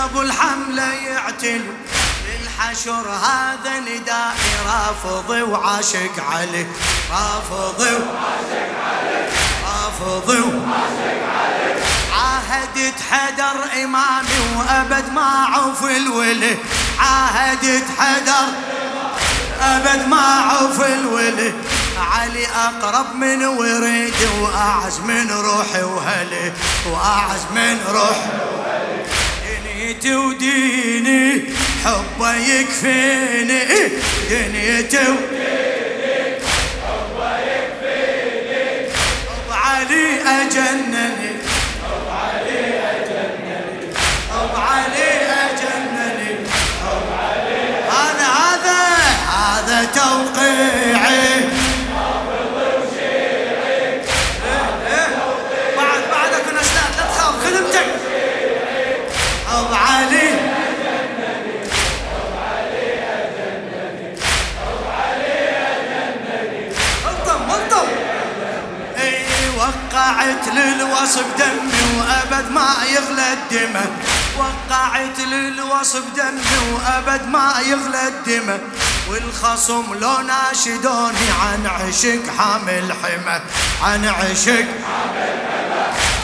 لابو الحمله يعتلي للحشر هذا ندائي رافضي وعاشق علي رافضي وعاشق علي رافضي وعاشق علي عاهدت حدر إمامي وأبد ما عوف الوله عاهدت حدر أبد ما عوف الوله علي أقرب من وريدي وأعز من روحي وهلي. وأعز من روحي دنيتي وديني حبه يكفيني. دنيتي وديني حبه يكفيني. أبو علي اجنني الدمه وقعت للوصف دمي وأبد ما يغلى الدمه والخصم لو ناشدوني عن عشق حامل حمى. عن عشق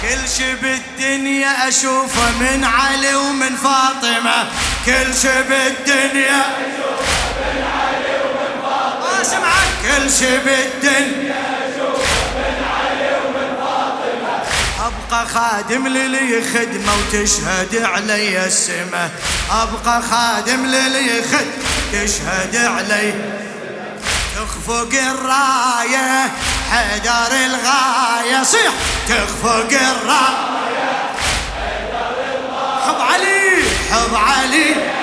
كل شي بالدنيا أشوفه من علي ومن فاطمة. كل شي بالدنيا أشوفه من علي ومن فاطمة. اسمعك كل شي بالدنيا أبقى خادم للي خدمة وتشهد علي السمة. أبقى خادم للي خدمه تشهد علي. تخفق الراية حيدر الغاية. صيح! تخفق الراية حب علي حب علي.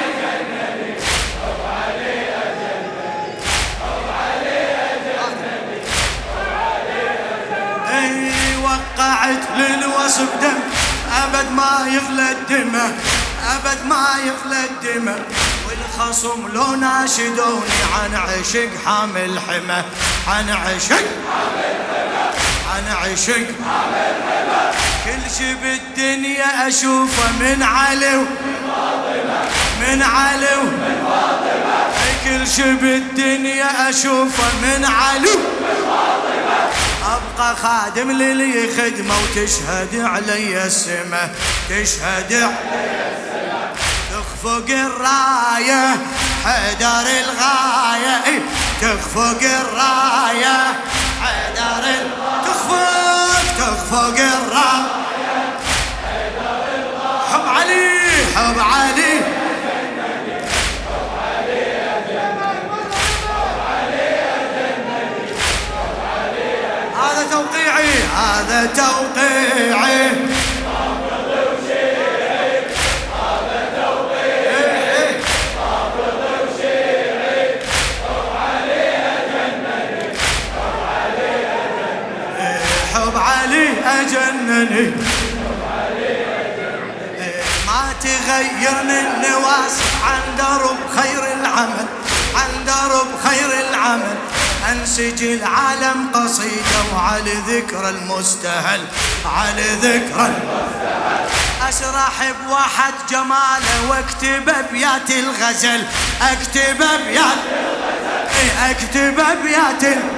اي وقعت للوصف دم. أبد ما يغلى الدمه أبد ما يغلى الدمه والخصم لو ناشدوني عن عشق حامل حمى. عن عشق عن عشق كل شي بالدنيا أشوفه من علي من علي من فاطمه كل شي بالدنيا أشوفه من علي أبقى خادم للي خدمة وتشهد علي السمة تشهد علي السمه تخفق الراية حيدر الغاية. إيه، تخفق الراية حيدر ال- تخفق تخفق الراية. حب علي حب علي. هذا توقيعي. حب ما تغيرني النواس عن درب خير العمل عن درب خير العمل. انسج العالم قصيدة وعلى ذكر المستهل على ذكر المستهل. أشرح بواحد جماله واكتب ابيات الغزل الغزل أكتب ابيات الغزل.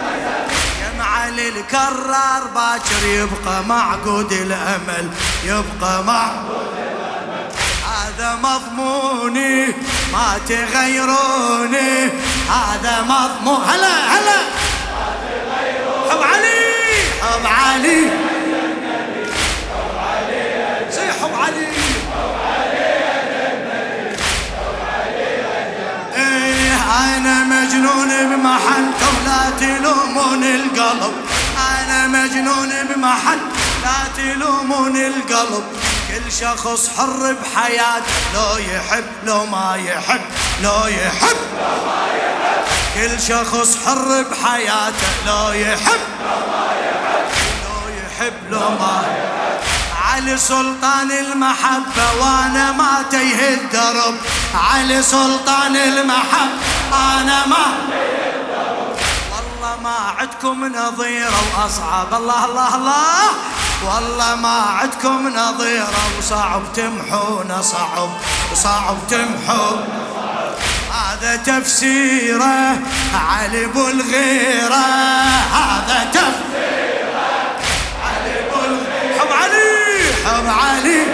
جمع للكرار باكر يبقى معقود الأمل يبقى معقود هذا مضموني ما تغيروني. هذا مضمون هلا هلا. حب علي؟ حب علي. زي حب علي. إيه أنا مجنون بمحل ولا تلومون القلب. أنا مجنون بمحل لا تلومون القلب. كل شخص حر بحياته. لو يحب لو ما يحب لو يحب. كل شخص حر بحياته. لو يحب لو يحب لو ما يحب. علي سلطان المحبة وأنا ما تيه الدرب. علي سلطان المحبة أنا ما والله ما عدكم نظيرة وأصعب. الله الله الله. والله ما عدكم نظيرة وصعب تمحون صعب صعب تمحون. هذا تفسيره علي ابو الغيرة هذا تفسيره علي ابو الغيرة. حب علي حب علي.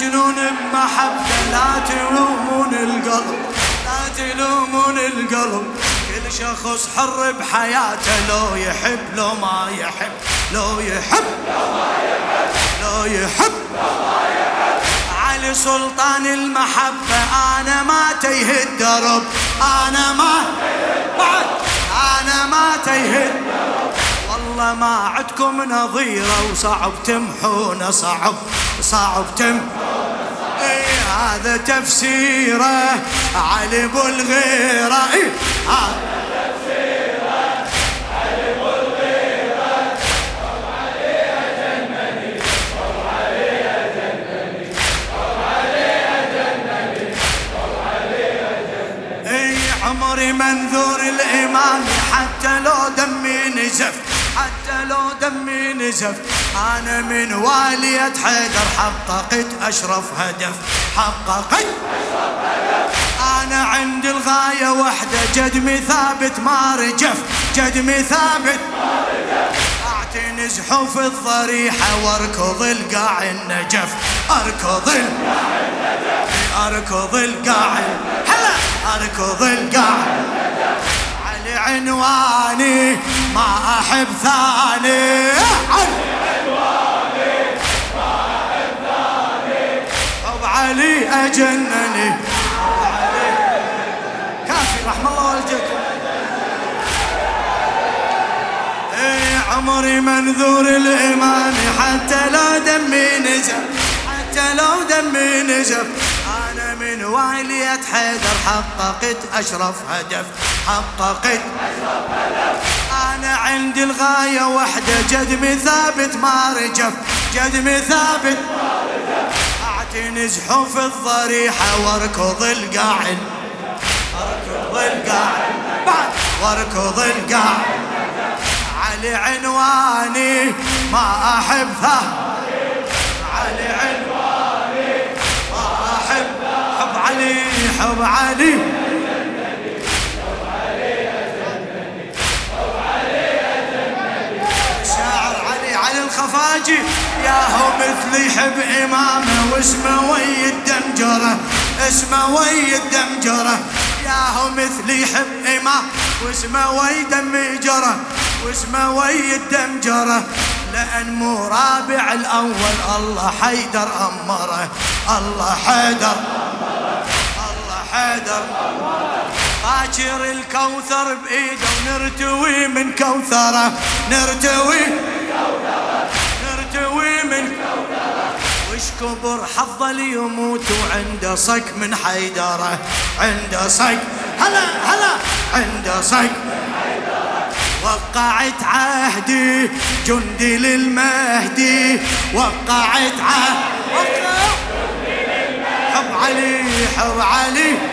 مجنون بمحبته لا تلومون القلب لا تلومون القلب. كل شخص حر بحياته لو يحب لو ما يحب لو يحب لو يحب. علي سلطان المحبة أنا ما تيه الدرب أنا ما أنا ما تيه والله ما عدكم نظيرة وصعب تمحون صعب صعب تمحون. إي هذا تفسيره علي ابو الغيره لو دمي نزف حتى لو دمي نزف أنا من والية حيدر حققت أشرف هدف. حققت أنا عند الغاية وحدة جدمي ثابت ما رجف. جدمي ثابت أعتني زحوف الضريحة وأركض القاع النجف. أركض القاع أركض القاع هلا! أركض القاع عنواني ما أحب ثاني. عنواني ما أحب ثاني أبو علي أجنني. كافي رحم الله والديكم إي عمري منذور الإيمان حتى لو دمي نزف حتى لو دمي نزف والية حيدر حققت أشرف هدف حققت. أنا عندي الغاية وحدة جدمي ثابت ما رجف جدمي ثابت. أعتني زحوف الضريحة واركض القاعد اركض القاعد واركض القاعد علي عنواني ما أحبها. حب علي. شاعر علي علي الخفاجي. يا هو مثلي يحب إمامه واسمه وي الدمجرة اسمه وي الدمجرة يا هو مثلي يحب إمام واسمه وي دمجرة واسمه وي الدمجرة لأن مو رابع الأول الله حيدر أمره. الله حيدر حيدر. باكر الكوثر بإيده ونرتوي من كوثره نرتوي نرتوي من وش كبر حظه ليموت وعنده صك من حيدره عنده صك. هلا هلا عنده صك. وقعت عهدي جندي للمهدي. وقعت عهدي. علي حب علي.